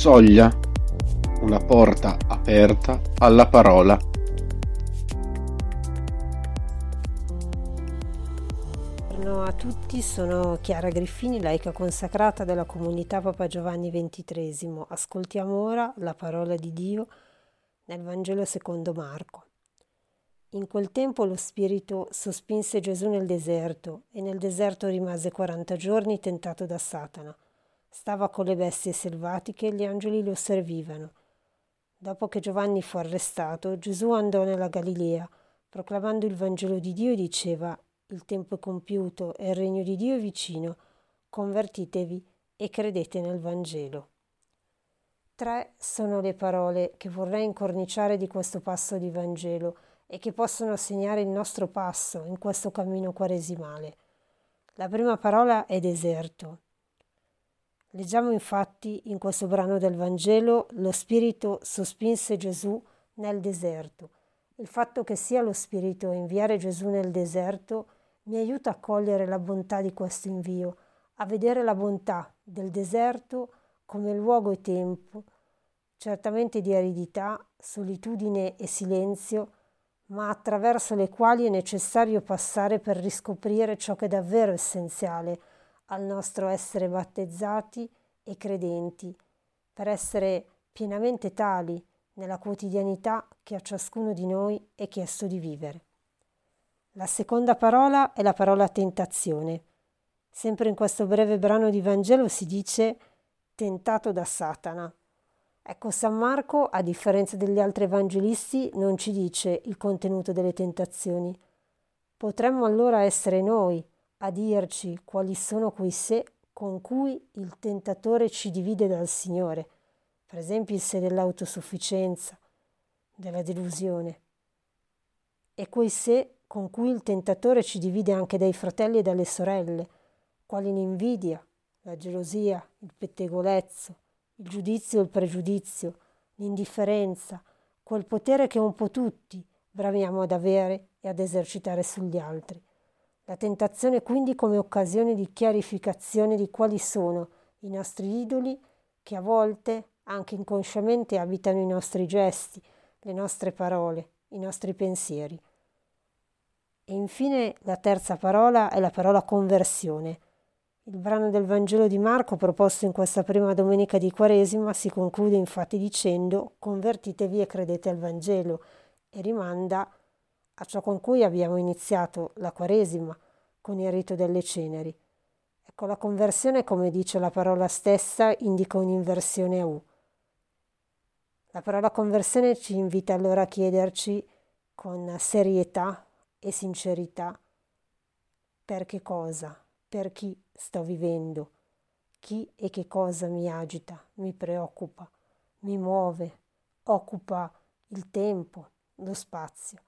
Soglia, una porta aperta alla parola. Buongiorno a tutti, sono Chiara Griffini, laica consacrata della comunità Papa Giovanni XXIII. Ascoltiamo ora la parola di Dio nel Vangelo secondo Marco. In quel tempo lo Spirito sospinse Gesù nel deserto e nel deserto rimase 40 giorni tentato da Satana. Stava con le bestie selvatiche e gli angeli lo servivano. Dopo che Giovanni fu arrestato, Gesù andò nella Galilea, proclamando il Vangelo di Dio e diceva, il tempo è compiuto e il regno di Dio è vicino, convertitevi e credete nel Vangelo. Tre sono le parole che vorrei incorniciare di questo passo di Vangelo e che possono segnare il nostro passo in questo cammino quaresimale. La prima parola è deserto. Leggiamo infatti in questo brano del Vangelo lo Spirito sospinse Gesù nel deserto. Il fatto che sia lo Spirito a inviare Gesù nel deserto mi aiuta a cogliere la bontà di questo invio, a vedere la bontà del deserto come luogo e tempo, certamente di aridità, solitudine e silenzio, ma attraverso le quali è necessario passare per riscoprire ciò che è davvero essenziale al nostro essere battezzati e credenti, per essere pienamente tali nella quotidianità che a ciascuno di noi è chiesto di vivere. La seconda parola è la parola tentazione. Sempre in questo breve brano di Vangelo si dice tentato da Satana. Ecco, San Marco, a differenza degli altri evangelisti, non ci dice il contenuto delle tentazioni. Potremmo allora essere noi a dirci quali sono quei sé con cui il tentatore ci divide dal Signore, per esempio il sé dell'autosufficienza, della delusione, e quei sé con cui il tentatore ci divide anche dai fratelli e dalle sorelle, quali l'invidia, la gelosia, il pettegolezzo, il giudizio e il pregiudizio, l'indifferenza, quel potere che un po' tutti bramiamo ad avere e ad esercitare sugli altri. La tentazione quindi come occasione di chiarificazione di quali sono i nostri idoli che a volte, anche inconsciamente, abitano i nostri gesti, le nostre parole, i nostri pensieri. E infine la terza parola è la parola conversione. Il brano del Vangelo di Marco proposto in questa prima domenica di Quaresima si conclude infatti dicendo convertitevi e credete al Vangelo e rimanda a ciò con cui abbiamo iniziato la Quaresima, con il rito delle ceneri. Ecco, la conversione, come dice la parola stessa, indica un'inversione a U. La parola conversione ci invita allora a chiederci con serietà e sincerità per che cosa, per chi sto vivendo, chi e che cosa mi agita, mi preoccupa, mi muove, occupa il tempo, lo spazio.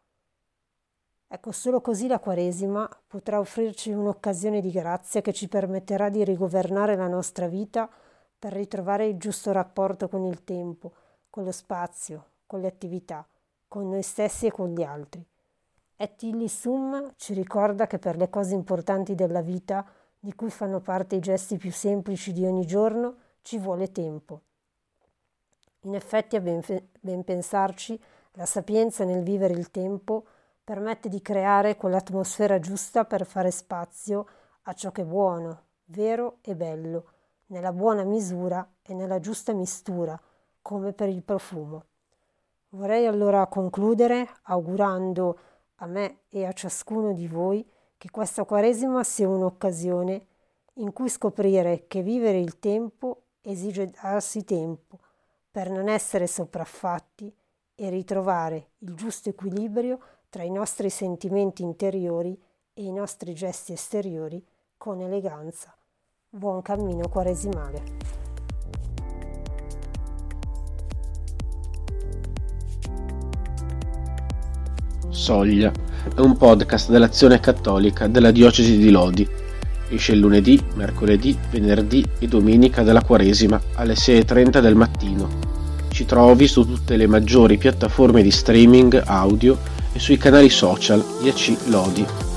Ecco, solo così la Quaresima potrà offrirci un'occasione di grazia che ci permetterà di rigovernare la nostra vita per ritrovare il giusto rapporto con il tempo, con lo spazio, con le attività, con noi stessi e con gli altri. Et illi sum ci ricorda che per le cose importanti della vita, di cui fanno parte i gesti più semplici di ogni giorno, ci vuole tempo. In effetti, a ben, ben pensarci, la sapienza nel vivere il tempo permette di creare quell'atmosfera giusta per fare spazio a ciò che è buono, vero e bello, nella buona misura e nella giusta mistura, come per il profumo. Vorrei allora concludere augurando a me e a ciascuno di voi che questa Quaresima sia un'occasione in cui scoprire che vivere il tempo esige darsi tempo per non essere sopraffatti e ritrovare il giusto equilibrio tra i nostri sentimenti interiori e i nostri gesti esteriori con eleganza. Buon cammino quaresimale. Soglia è un podcast dell'Azione Cattolica della Diocesi di Lodi. Esce lunedì, mercoledì, venerdì e domenica della Quaresima alle 6.30 del mattino. Ci trovi su tutte le maggiori piattaforme di streaming audio e sui canali social 10 Lodi.